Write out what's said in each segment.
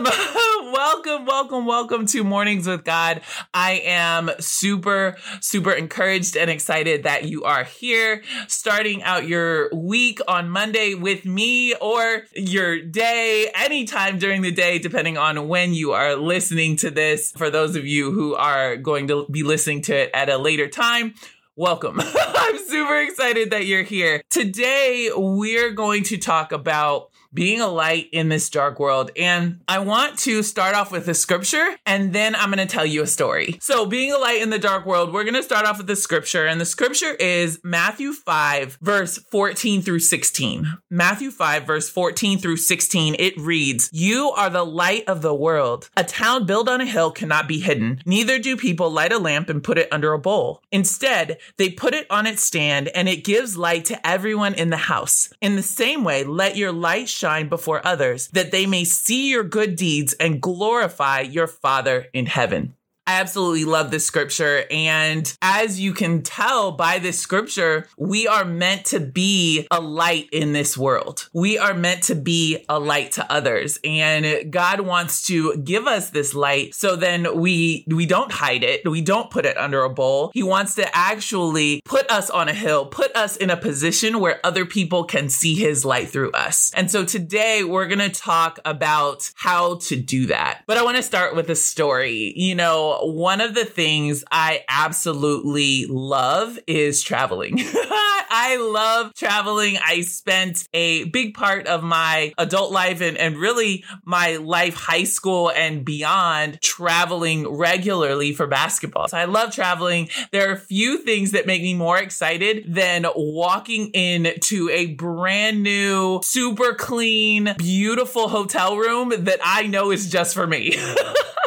Welcome, welcome, welcome, to Mornings with God. I am super, super encouraged and excited that you are here, starting out your week on Monday with me or your day, anytime during the day, depending on when you are listening to this. For those of you who are going to be listening to it at a later time, welcome. I'm super excited that you're here. Today, we're going to talk about being a light in this dark world. And I want to start off with a scripture and then I'm going to tell you a story. So, being a light in the dark world, we're going to start off with the scripture. And the scripture is Matthew 5, verse 14 through 16. Matthew 5, verse 14 through 16, it reads, You are the light of the world. A town built on a hill cannot be hidden. Neither do people light a lamp and put it under a bowl. Instead, they put it on its stand and it gives light to everyone in the house. In the same way, let your light shine before others, that they may see your good deeds and glorify your Father in heaven. I absolutely love this scripture. And as you can tell by this scripture, we are meant to be a light in this world. We are meant to be a light to others. And God wants to give us this light so then we we don't hide it. We don't put it under a bowl. He wants to actually put us on a hill, put us in a position where other people can see his light through us. And so today we're going to talk about how to do that. But I want to start with a story. You know, one of the things I absolutely love is traveling. I love traveling. I spent a big part of my adult life and, and really my life, high school and beyond, traveling regularly for basketball. So I love traveling. There are a few things that make me more excited than walking into a brand new, super clean, beautiful hotel room that I know is just for me.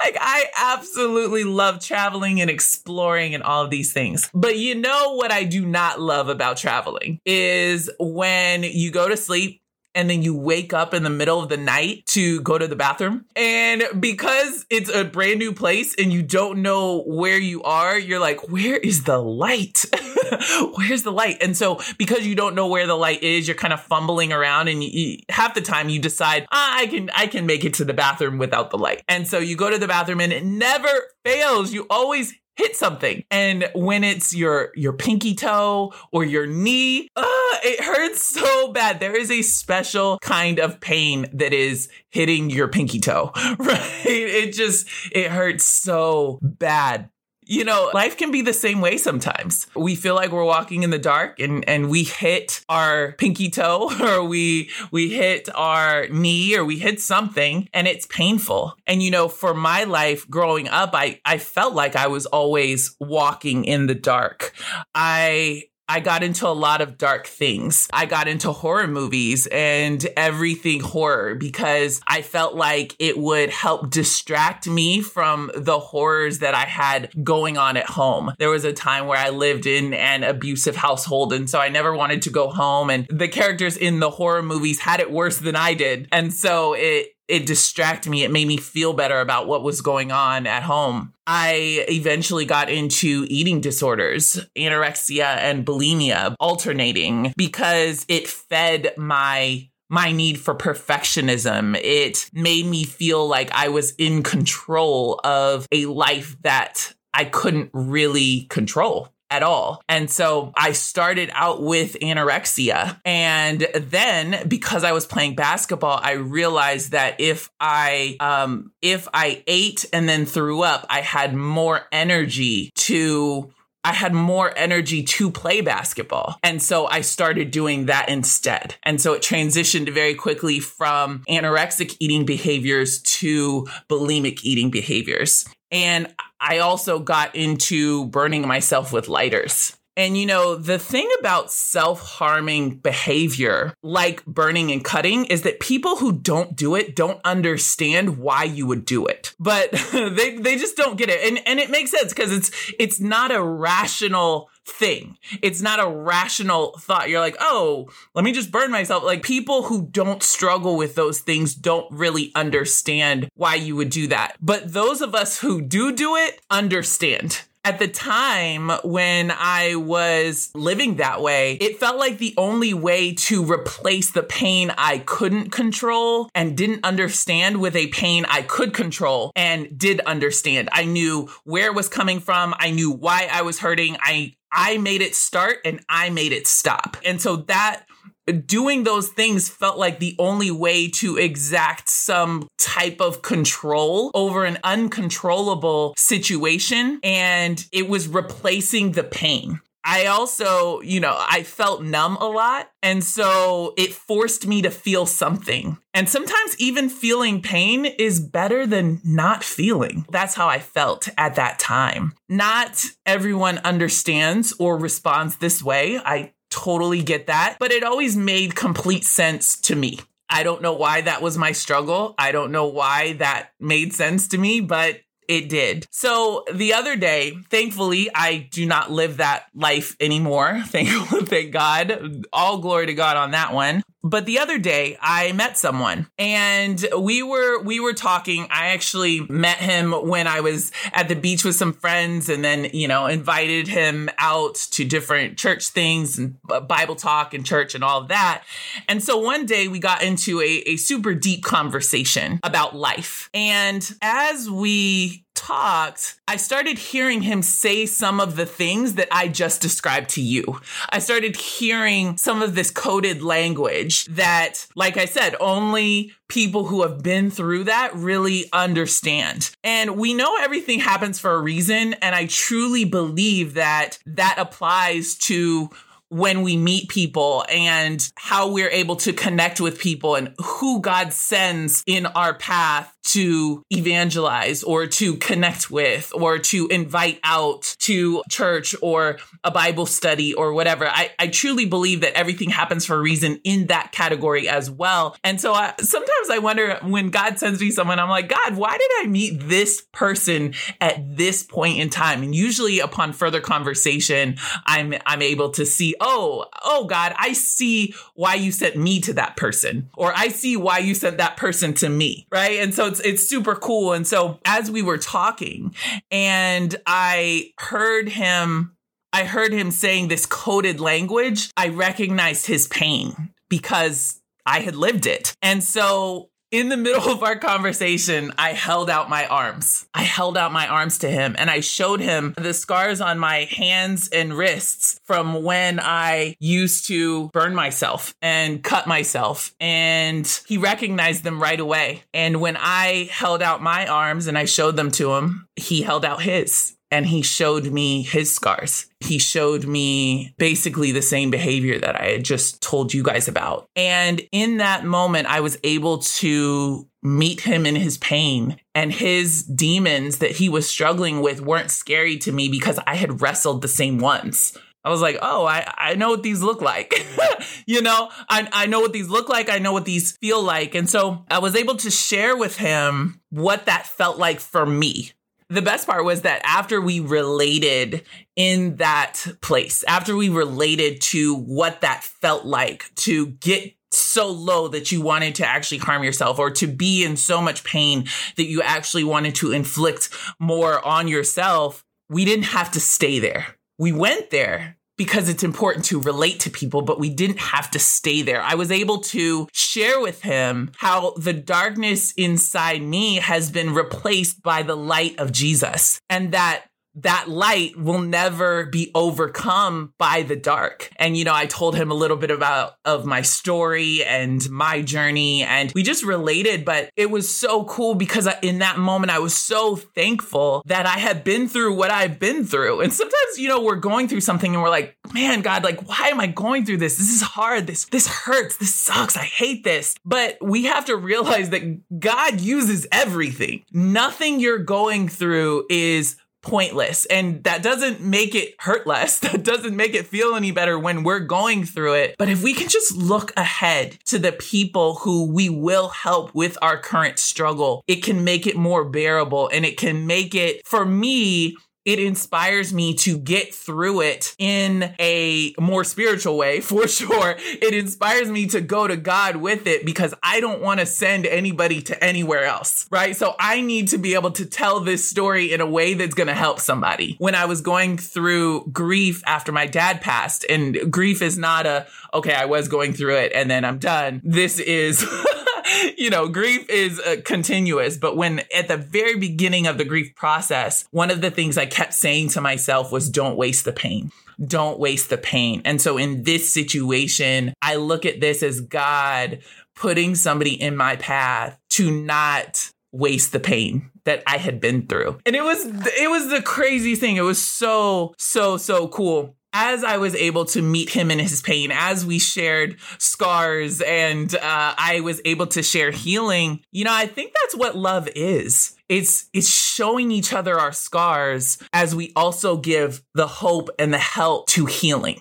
like I absolutely love traveling and exploring and all of these things. But you know what I do not love about traveling is when you go to sleep and then you wake up in the middle of the night to go to the bathroom. And because it's a brand new place and you don't know where you are, you're like, where is the light? Where's the light? And so because you don't know where the light is, you're kind of fumbling around and you, you, half the time you decide, ah, I can I can make it to the bathroom without the light. And so you go to the bathroom and it never fails. You always hit something. And when it's your your pinky toe or your knee, uh, it hurts so bad. There is a special kind of pain that is hitting your pinky toe, right? It just it hurts so bad you know, life can be the same way sometimes. We feel like we're walking in the dark and, and we hit our pinky toe or we we hit our knee or we hit something and it's painful. And you know, for my life growing up, I, I felt like I was always walking in the dark. I I got into a lot of dark things. I got into horror movies and everything horror because I felt like it would help distract me from the horrors that I had going on at home. There was a time where I lived in an abusive household and so I never wanted to go home and the characters in the horror movies had it worse than I did. And so it it distracted me. It made me feel better about what was going on at home. I eventually got into eating disorders, anorexia and bulimia, alternating because it fed my my need for perfectionism. It made me feel like I was in control of a life that I couldn't really control at all. And so I started out with anorexia. And then because I was playing basketball, I realized that if I um if I ate and then threw up, I had more energy to I had more energy to play basketball. And so I started doing that instead. And so it transitioned very quickly from anorexic eating behaviors to bulimic eating behaviors. And I also got into burning myself with lighters. And you know, the thing about self harming behavior, like burning and cutting, is that people who don't do it don't understand why you would do it. But they, they just don't get it. And, and it makes sense because it's, it's not a rational thing. It's not a rational thought. You're like, oh, let me just burn myself. Like people who don't struggle with those things don't really understand why you would do that. But those of us who do do it understand at the time when I was living that way, it felt like the only way to replace the pain I couldn't control and didn't understand with a pain I could control and did understand. I knew where it was coming from. I knew why I was hurting. I I made it start and I made it stop. And so that doing those things felt like the only way to exact some type of control over an uncontrollable situation. And it was replacing the pain. I also, you know, I felt numb a lot. And so it forced me to feel something. And sometimes even feeling pain is better than not feeling. That's how I felt at that time. Not everyone understands or responds this way. I totally get that, but it always made complete sense to me. I don't know why that was my struggle. I don't know why that made sense to me, but it did. So the other day, thankfully, I do not live that life anymore. Thank, thank God. All glory to God on that one. But the other day I met someone and we were we were talking. I actually met him when I was at the beach with some friends and then, you know, invited him out to different church things and Bible talk and church and all of that. And so one day we got into a, a super deep conversation about life. And as we talked, I started hearing him say some of the things that I just described to you. I started hearing some of this coded language that, like I said, only people who have been through that really understand. And we know everything happens for a reason. And I truly believe that that applies to when we meet people and how we're able to connect with people and who God sends in our path to evangelize or to connect with or to invite out to church or a Bible study or whatever. I, I truly believe that everything happens for a reason in that category as well. And so I, sometimes I wonder when God sends me someone, I'm like, God, why did I meet this person at this point in time? And usually upon further conversation, I'm, I'm able to see, oh, oh God, I see why you sent me to that person or I see why you sent that person to me. Right. And so it's it's super cool. And so as we were talking and I heard him I heard him saying this coded language, I recognized his pain because I had lived it. And so in the middle of our conversation, I held out my arms. I held out my arms to him and I showed him the scars on my hands and wrists from when I used to burn myself and cut myself. And he recognized them right away. And when I held out my arms and I showed them to him, he held out his and he showed me his scars. He showed me basically the same behavior that I had just told you guys about. And in that moment, I was able to meet him in his pain and his demons that he was struggling with weren't scary to me because I had wrestled the same ones. I was like, oh, I, I know what these look like. you know, I, I know what these look like. I know what these feel like. And so I was able to share with him what that felt like for me the best part was that after we related in that place, after we related to what that felt like to get so low that you wanted to actually harm yourself or to be in so much pain that you actually wanted to inflict more on yourself, we didn't have to stay there. We went there because it's important to relate to people, but we didn't have to stay there. I was able to share with him how the darkness inside me has been replaced by the light of Jesus and that that light will never be overcome by the dark. And, you know, I told him a little bit about of my story and my journey and we just related, but it was so cool because in that moment, I was so thankful that I had been through what I've been through. And sometimes, you know, we're going through something and we're like, man, God, like, why am I going through this? This is hard. This, this hurts. This sucks. I hate this. But we have to realize that God uses everything. Nothing you're going through is pointless. And that doesn't make it hurt less. That doesn't make it feel any better when we're going through it. But if we can just look ahead to the people who we will help with our current struggle, it can make it more bearable and it can make it, for me, it inspires me to get through it in a more spiritual way, for sure. It inspires me to go to God with it because I don't want to send anybody to anywhere else, right? So I need to be able to tell this story in a way that's going to help somebody. When I was going through grief after my dad passed, and grief is not a, okay, I was going through it and then I'm done. This is. you know, grief is uh, continuous. But when at the very beginning of the grief process, one of the things I kept saying to myself was, don't waste the pain. Don't waste the pain. And so in this situation, I look at this as God putting somebody in my path to not waste the pain that I had been through. And it was it was the crazy thing. It was so so so cool as I was able to meet him in his pain, as we shared scars and uh, I was able to share healing, you know, I think that's what love is. It's it's showing each other our scars as we also give the hope and the help to healing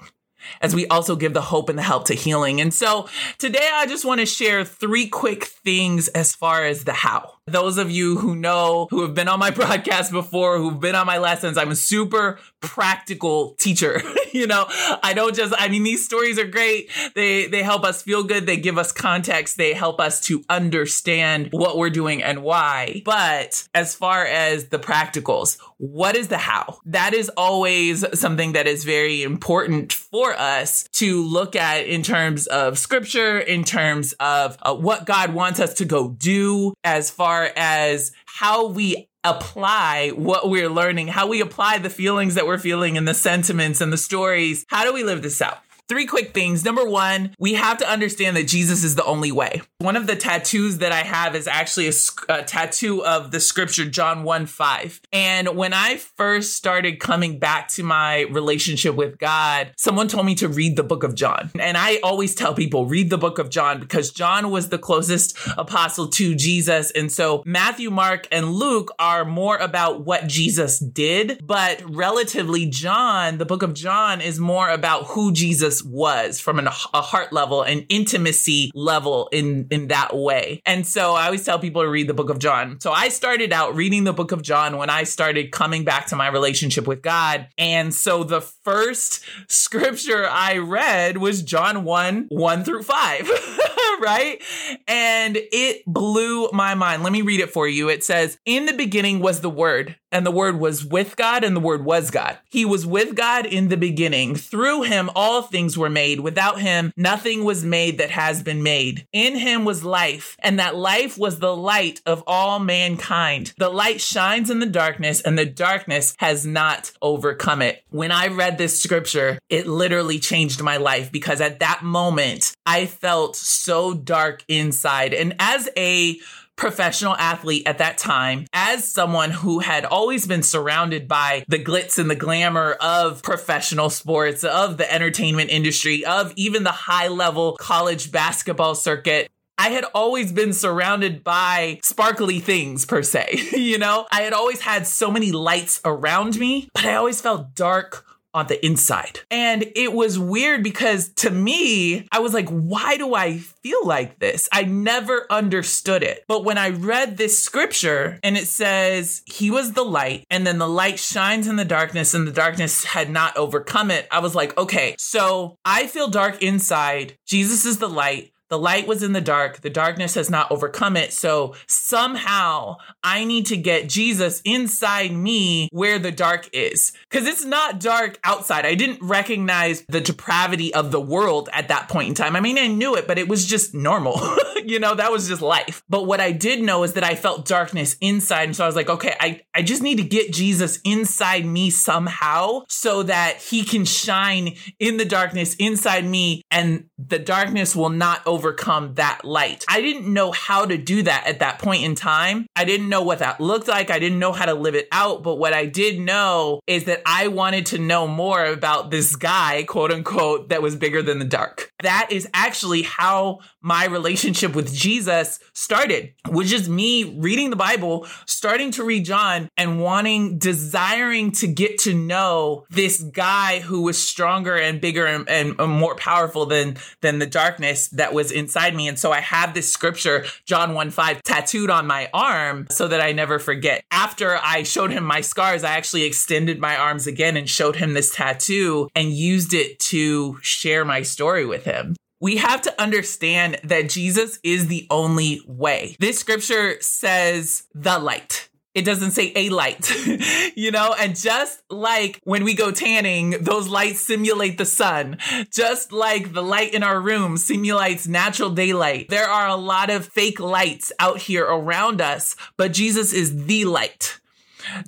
as we also give the hope and the help to healing. And so today I just want to share three quick things as far as the how. Those of you who know, who have been on my broadcast before, who've been on my lessons, I'm a super practical teacher. you know, I don't just, I mean, these stories are great. They, they help us feel good. They give us context. They help us to understand what we're doing and why. But as far as the practicals, what is the how? That is always something that is very important for us to look at in terms of scripture, in terms of uh, what God wants us to go do as far far as how we apply what we're learning, how we apply the feelings that we're feeling and the sentiments and the stories. How do we live this out? Three quick things. Number one, we have to understand that Jesus is the only way. One of the tattoos that I have is actually a, a, tattoo of the scripture John 1 5. And when I first started coming back to my relationship with God, someone told me to read the book of John. And I always tell people, read the book of John because John was the closest apostle to Jesus. And so Matthew, Mark, and Luke are more about what Jesus did, but relatively, John, the book of John, is more about who Jesus was from an, a heart level, an intimacy level in, in that way. And so I always tell people to read the book of John. So I started out reading the book of John when I started coming back to my relationship with God. And so the first scripture I read was John 1, 1 through 5. right? And it blew my mind. Let me read it for you. It says, In the beginning was the Word, and the Word was with God, and the Word was God. He was with God in the beginning. Through him, all things were made. Without him, nothing was made that has been made. In him was life, and that life was the light of all mankind. The light shines in the darkness, and the darkness has not overcome it. When I read this scripture, it literally changed my life because at that moment, I felt so dark inside. And as a professional athlete at that time, as someone who had always been surrounded by the glitz and the glamour of professional sports, of the entertainment industry, of even the high level college basketball circuit, I had always been surrounded by sparkly things per se. you know, I had always had so many lights around me, but I always felt dark on the inside. And it was weird because to me, I was like, why do I feel like this? I never understood it. But when I read this scripture and it says, He was the light, and then the light shines in the darkness, and the darkness had not overcome it, I was like, okay, so I feel dark inside. Jesus is the light. The light was in the dark. The darkness has not overcome it. So somehow I need to get Jesus inside me where the dark is. Cause it's not dark outside. I didn't recognize the depravity of the world at that point in time. I mean, I knew it, but it was just normal. you know, that was just life. But what I did know is that I felt darkness inside. And so I was like, okay, I, I just need to get Jesus inside me somehow so that he can shine in the darkness inside me and the darkness will not overcome that light. I didn't know how to do that at that point in time. I didn't know what that looked like. I didn't know how to live it out. But what I did know is that I wanted to know more about this guy, quote unquote, that was bigger than the dark. That is actually how my relationship with Jesus started, which is me reading the Bible, starting to read John and wanting, desiring to get to know this guy who was stronger and bigger and, and, and more powerful than, than the darkness that was inside me. And so I have this scripture, John 1 5, tattooed on my arm so that I never forget. After I showed him my scars, I actually extended my arms again and showed him this tattoo and used it to share my story with him we have to understand that Jesus is the only way. This scripture says the light. It doesn't say a light, you know? And just like when we go tanning, those lights simulate the sun. Just like the light in our room simulates natural daylight. There are a lot of fake lights out here around us, but Jesus is the light.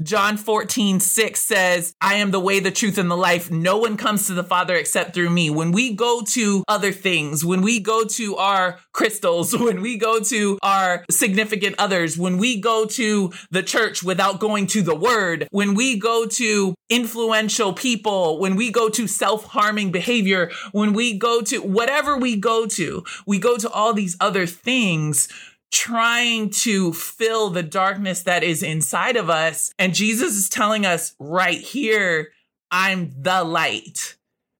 John 14, 6 says, I am the way, the truth, and the life. No one comes to the Father except through me. When we go to other things, when we go to our crystals, when we go to our significant others, when we go to the church without going to the word, when we go to influential people, when we go to self harming behavior, when we go to whatever we go to, we go to all these other things trying to fill the darkness that is inside of us. And Jesus is telling us right here, I'm the light.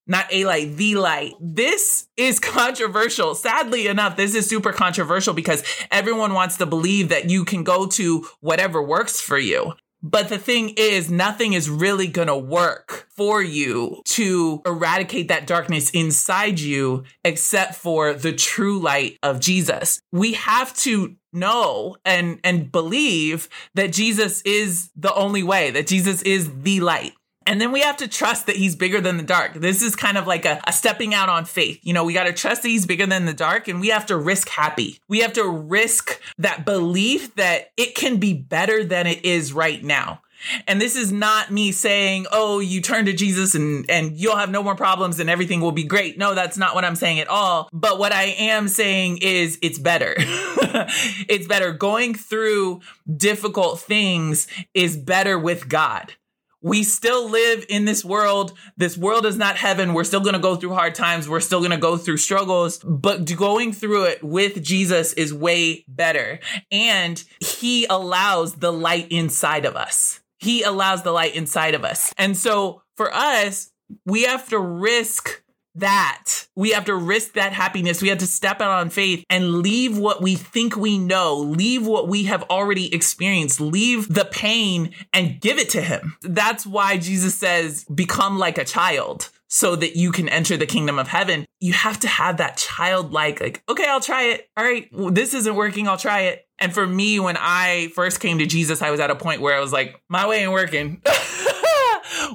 Not a light, the light. This is controversial. Sadly enough, this is super controversial because everyone wants to believe that you can go to whatever works for you. But the thing is, nothing is really to work for you to eradicate that darkness inside you except for the true light of Jesus. We have to know and and believe that Jesus is the only way, that Jesus is the light. And then we have to trust that he's bigger than the dark. This is kind of like a, a stepping out on faith. You know, we got to trust that he's bigger than the dark and we have to risk happy. We have to risk that belief that it can be better than it is right now. And this is not me saying, oh, you turn to Jesus and, and you'll have no more problems and everything will be great. No, that's not what I'm saying at all. But what I am saying is it's better. it's better. Going through difficult things is better with God we still live in this world. This world is not heaven. We're still going to go through hard times. We're still going to go through struggles, but going through it with Jesus is way better. And he allows the light inside of us. He allows the light inside of us. And so for us, we have to risk that. We have to risk that happiness. We have to step out on faith and leave what we think we know, leave what we have already experienced, leave the pain and give it to him. That's why Jesus says, become like a child so that you can enter the kingdom of heaven. You have to have that childlike, like, okay, I'll try it. All right, well, this isn't working. I'll try it. And for me, when I first came to Jesus, I was at a point where I was like, my way ain't working.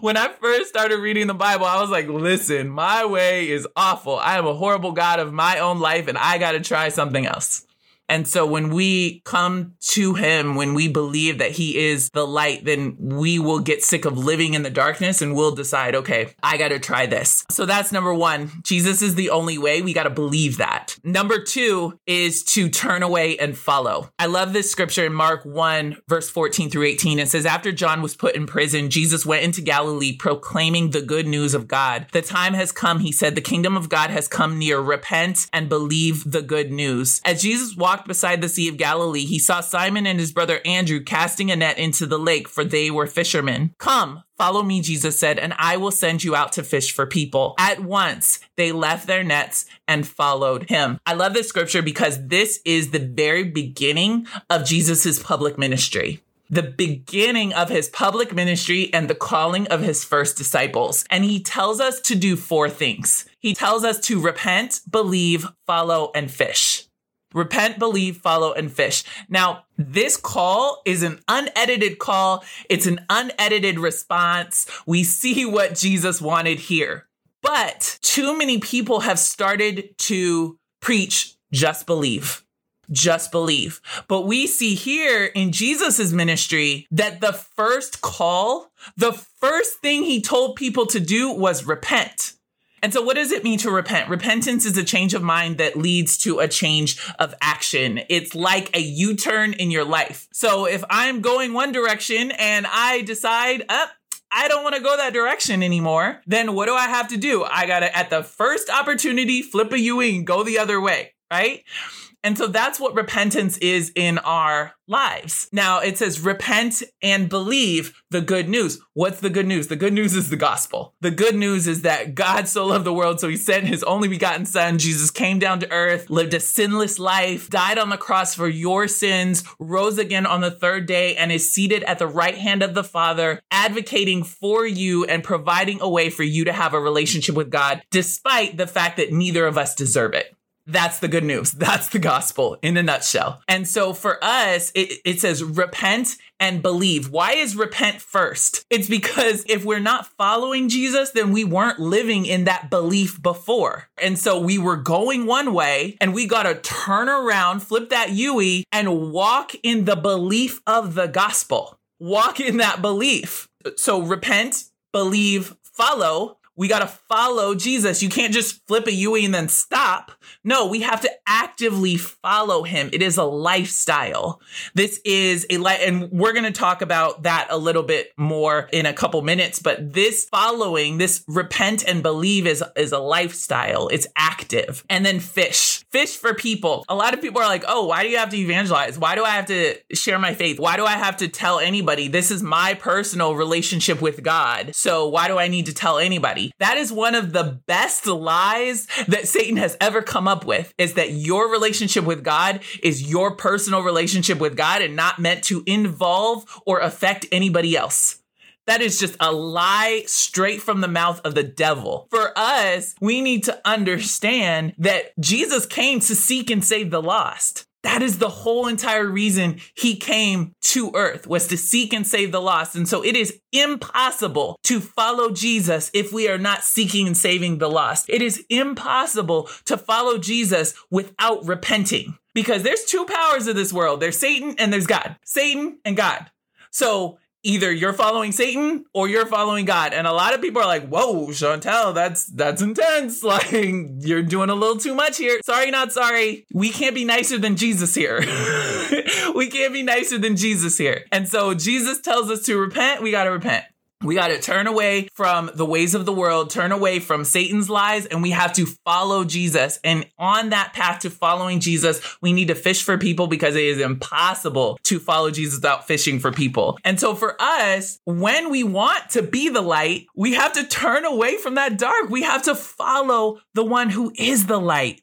when I first started reading the Bible, I was like, listen, my way is awful. I am a horrible God of my own life and I got to try something else. And so when we come to him, when we believe that he is the light, then we will get sick of living in the darkness and we'll decide, okay, I got to try this. So that's number one. Jesus is the only way. We got to believe that. Number two is to turn away and follow. I love this scripture in Mark 1, verse 14 through 18. It says, After John was put in prison, Jesus went into Galilee proclaiming the good news of God. The time has come, he said, the kingdom of God has come near. Repent and believe the good news. As Jesus walked walked beside the Sea of Galilee, he saw Simon and his brother Andrew casting a net into the lake, for they were fishermen. Come, Follow me, Jesus said, and I will send you out to fish for people. At once, they left their nets and followed him. I love this scripture because this is the very beginning of Jesus's public ministry the beginning of his public ministry and the calling of his first disciples. And he tells us to do four things. He tells us to repent, believe, follow, and fish. Repent, believe, follow, and fish. Now, this call is an unedited call. It's an unedited response. We see what Jesus wanted here. But too many people have started to preach just believe. Just believe. But we see here in Jesus's ministry that the first call, the first thing he told people to do was repent. And so, what does it mean to repent? Repentance is a change of mind that leads to a change of action. It's like a U turn in your life. So, if I'm going one direction and I decide, up, oh, I don't want to go that direction anymore, then what do I have to do? I got to, at the first opportunity, flip a U and go the other way. right? And so that's what repentance is in our lives. Now it says, repent and believe the good news. What's the good news? The good news is the gospel. The good news is that God so loved the world, so he sent his only begotten son. Jesus came down to earth, lived a sinless life, died on the cross for your sins, rose again on the third day, and is seated at the right hand of the Father, advocating for you and providing a way for you to have a relationship with God, despite the fact that neither of us deserve it. That's the good news. That's the gospel in a nutshell. And so for us, it, it, says repent and believe. Why is repent first? It's because if we're not following Jesus, then we weren't living in that belief before. And so we were going one way and we got to turn around, flip that UE and walk in the belief of the gospel. Walk in that belief. So repent, believe, follow we got to follow Jesus. You can't just flip a UE and then stop. No, we have to actively follow him. It is a lifestyle. This is a life, and we're going to talk about that a little bit more in a couple minutes. But this following, this repent and believe is, is a lifestyle. It's active. And then fish, fish for people. A lot of people are like, oh, why do you have to evangelize? Why do I have to share my faith? Why do I have to tell anybody? This is my personal relationship with God. So why do I need to tell anybody? That is one of the best lies that Satan has ever come up with is that your relationship with God is your personal relationship with God and not meant to involve or affect anybody else. That is just a lie straight from the mouth of the devil. For us, we need to understand that Jesus came to seek and save the lost. That is the whole entire reason he came to earth was to seek and save the lost. And so it is impossible to follow Jesus if we are not seeking and saving the lost. It is impossible to follow Jesus without repenting because there's two powers of this world. There's Satan and there's God. Satan and God. So either you're following Satan or you're following God. And a lot of people are like, whoa, Chantel, that's that's intense. Like you're doing a little too much here. Sorry, not sorry. We can't be nicer than Jesus here. we can't be nicer than Jesus here. And so Jesus tells us to repent, we gotta repent. We got to turn away from the ways of the world, turn away from Satan's lies, and we have to follow Jesus. And on that path to following Jesus, we need to fish for people because it is impossible to follow Jesus without fishing for people. And so for us, when we want to be the light, we have to turn away from that dark. We have to follow the one who is the light.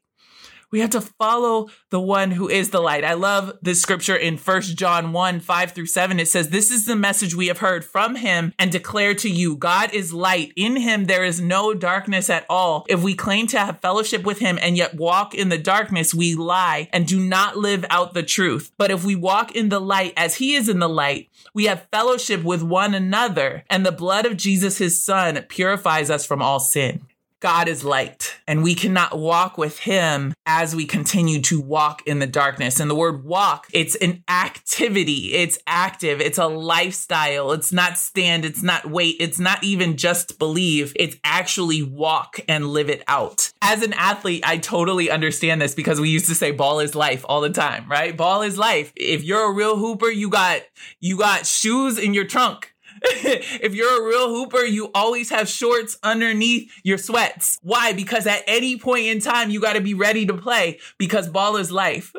We have to follow the one who is the light. I love this scripture in First John 1 5 through 7. It says, This is the message we have heard from him and declare to you God is light. In him there is no darkness at all. If we claim to have fellowship with him and yet walk in the darkness, we lie and do not live out the truth. But if we walk in the light as he is in the light, we have fellowship with one another, and the blood of Jesus, his son, purifies us from all sin. God is light and we cannot walk with him as we continue to walk in the darkness. And the word walk, it's an activity. It's active. It's a lifestyle. It's not stand. It's not wait. It's not even just believe. It's actually walk and live it out. As an athlete, I totally understand this because we used to say ball is life all the time, right? Ball is life. If you're a real hooper, you got, you got shoes in your trunk if you're a real hooper, you always have shorts underneath your sweats. Why? Because at any point in time, you got to be ready to play because ball is life.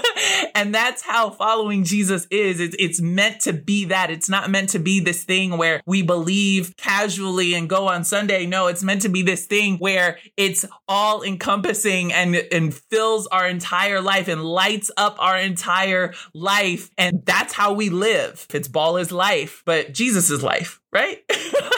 and that's how following Jesus is. It's, it's meant to be that. It's not meant to be this thing where we believe casually and go on Sunday. No, it's meant to be this thing where it's all encompassing and, and fills our entire life and lights up our entire life. And that's how we live. It's ball is life, but Jesus is life, right?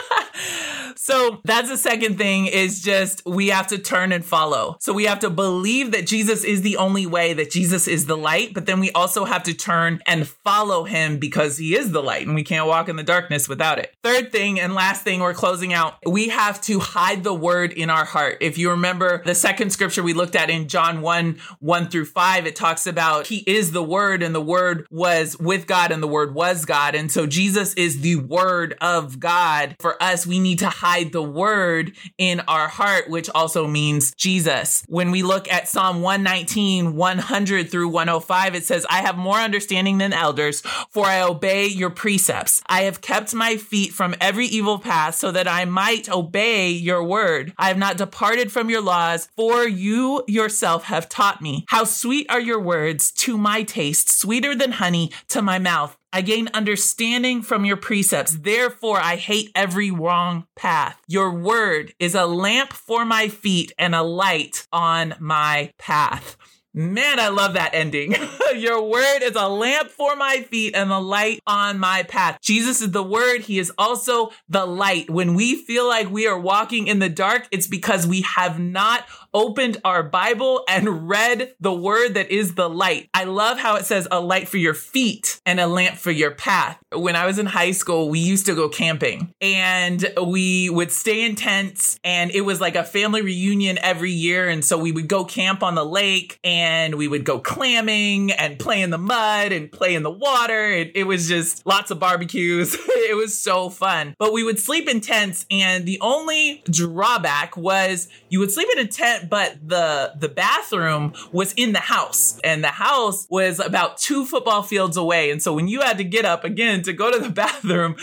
so that's the second thing is just we have to turn and follow. So we have to believe that Jesus is the only way, that Jesus is the light, but then we also have to turn and follow him because he is the light and we can't walk in the darkness without it. Third thing and last thing we're closing out, we have to hide the word in our heart. If you remember the second scripture we looked at in John 1 1 through 5, it talks about he is the word and the word was with God and the word was God. And so Jesus is the word of God. For us, we need to hide hide the word in our heart, which also means Jesus. When we look at Psalm 119, 100 through 105, it says, I have more understanding than elders, for I obey your precepts. I have kept my feet from every evil path so that I might obey your word. I have not departed from your laws, for you yourself have taught me. How sweet are your words to my taste, sweeter than honey to my mouth. I gain understanding from your precepts. Therefore, I hate every wrong path. Your word is a lamp for my feet and a light on my path. Man, I love that ending. Your word is a lamp for my feet and a light on my path. Jesus is the word. He is also the light. When we feel like we are walking in the dark, it's because we have not opened our Bible and read the word that is the light. I love how it says a light for your feet and a lamp for your path. When I was in high school, we used to go camping and we would stay in tents and it was like a family reunion every year. And so we would go camp on the lake and we would go clamming and play in the mud and play in the water. It, it was just lots of barbecues. it was so fun. But we would sleep in tents and the only drawback was you would sleep in a tent but the the bathroom was in the house and the house was about two football fields away. And so when you had to get up again to go to the bathroom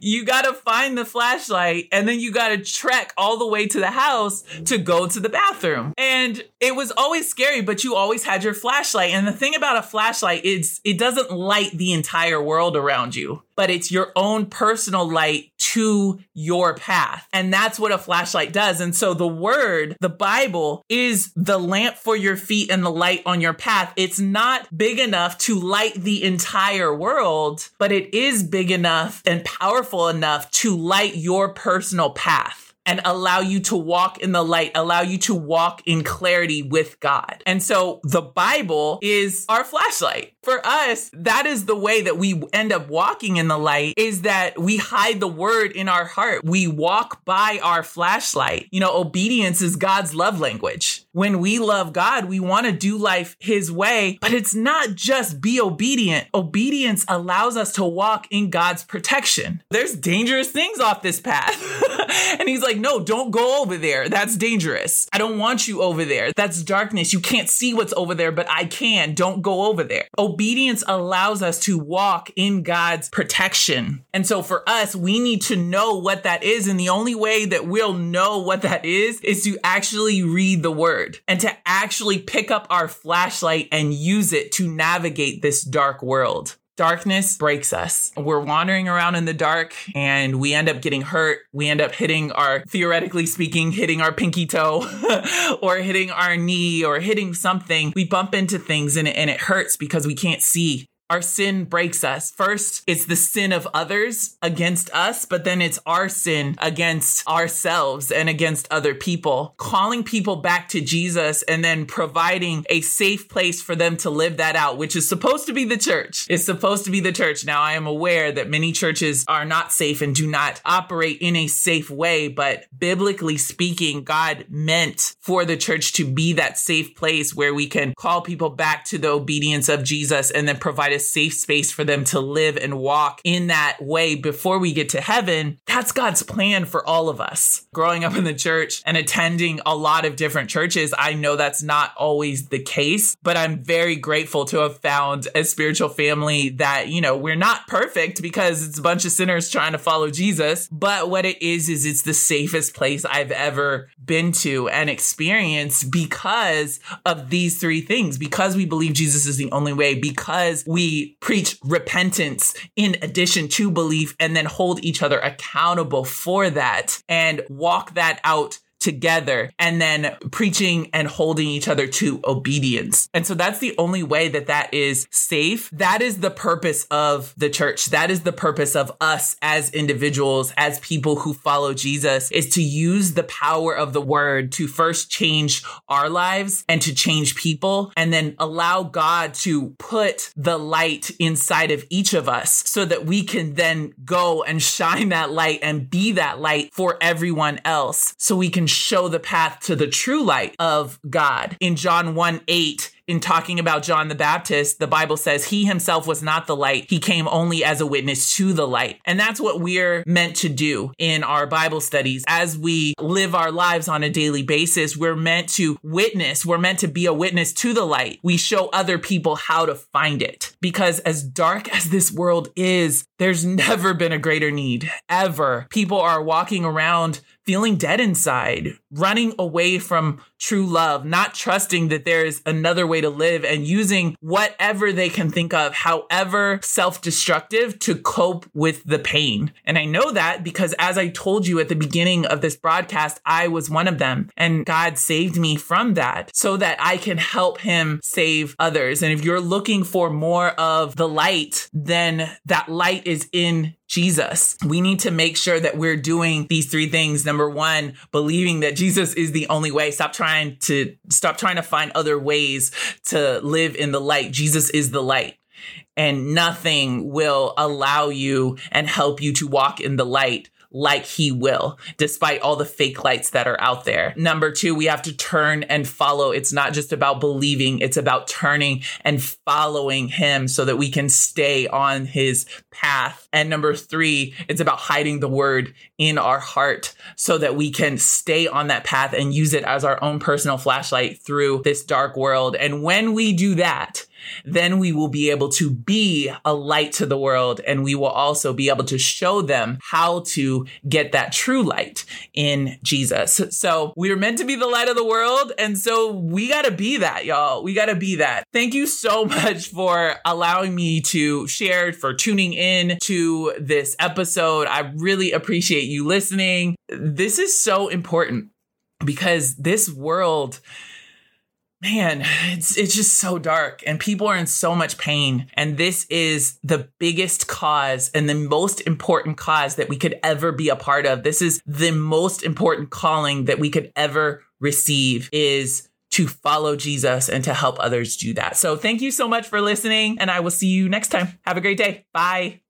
you got to find the flashlight and then you got to trek all the way to the house to go to the bathroom. And it was always scary but you always had your flashlight. And the thing about a flashlight is it doesn't light the entire world around you but it's your own personal light to your path. And that's what a flashlight does. And so the word, the Bible, is the lamp for your feet and the light on your path. It's not big enough to light the entire world, but it is big enough and powerful enough to light your personal path and allow you to walk in the light, allow you to walk in clarity with God. And so the Bible is our flashlight. For us, that is the way that we end up walking in the light is that we hide the word in our heart. We walk by our flashlight. You know, obedience is God's love language. When we love God, we want to do life his way, but it's not just be obedient. Obedience allows us to walk in God's protection. There's dangerous things off this path. and he's like, no, don't go over there. That's dangerous. I don't want you over there. That's darkness. You can't see what's over there, but I can. Don't go over there. Obedience allows us to walk in God's protection. And so for us, we need to know what that is. And the only way that we'll know what that is is to actually read the word and to actually pick up our flashlight and use it to navigate this dark world darkness breaks us. We're wandering around in the dark and we end up getting hurt. We end up hitting our, theoretically speaking, hitting our pinky toe or hitting our knee or hitting something. We bump into things and and it hurts because we can't see our sin breaks us. First, it's the sin of others against us, but then it's our sin against ourselves and against other people. Calling people back to Jesus and then providing a safe place for them to live that out, which is supposed to be the church. It's supposed to be the church. Now, I am aware that many churches are not safe and do not operate in a safe way, but biblically speaking, God meant for the church to be that safe place where we can call people back to the obedience of Jesus and then provide a safe space for them to live and walk in that way before we get to heaven. That's God's plan for all of us. Growing up in the church and attending a lot of different churches, I know that's not always the case, but I'm very grateful to have found a spiritual family that, you know, we're not perfect because it's a bunch of sinners trying to follow Jesus, but what it is, is it's the safest place I've ever been to and experienced because of these three things, because we believe Jesus is the only way, because preach repentance in addition to belief and then hold each other accountable for that and walk that out together and then preaching and holding each other to obedience. And so that's the only way that that is safe. That is the purpose of the church. That is the purpose of us as individuals, as people who follow Jesus is to use the power of the word to first change our lives and to change people and then allow God to put the light inside of each of us so that we can then go and shine that light and be that light for everyone else so we can show the path to the true light of God. In John 1 8, in talking about John the Baptist, the Bible says he himself was not the light. He came only as a witness to the light. And that's what we're meant to do in our Bible studies. As we live our lives on a daily basis, we're meant to witness. We're meant to be a witness to the light. We show other people how to find it. Because as dark as this world is, there's never been a greater need ever. People are walking around feeling dead inside, running away from true love, not trusting that there is another way to live and using whatever they can think of, however self destructive, to cope with the pain. And I know that because as I told you at the beginning of this broadcast, I was one of them. And God saved me from that so that I can help Him save others. And if you're looking for more of the light, then that light is in Jesus. We need to make sure that we're doing these three things. Number one, believing that Jesus is the only way. Stop trying to stop trying to find other ways to live in the light. Jesus is the light. And nothing will allow you and help you to walk in the light like he will, despite all the fake lights that are out there. Number two, we have to turn and follow. It's not just about believing, it's about turning and following him so that we can stay on his path. And number three, it's about hiding the word in our heart so that we can stay on that path and use it as our own personal flashlight through this dark world. And when we do that, then we will be able to be a light to the world and we will also be able to show them how to get that true light in Jesus. So we are meant to be the light of the world. And so we got to be that, y'all. We got to be that. Thank you so much for allowing me to share, for tuning in to this episode. I really appreciate you listening. This is so important because this world man, it's it's just so dark and people are in so much pain and this is the biggest cause and the most important cause that we could ever be a part of. This is the most important calling that we could ever receive is to follow Jesus and to help others do that. So thank you so much for listening and I will see you next time. Have a great day. Bye.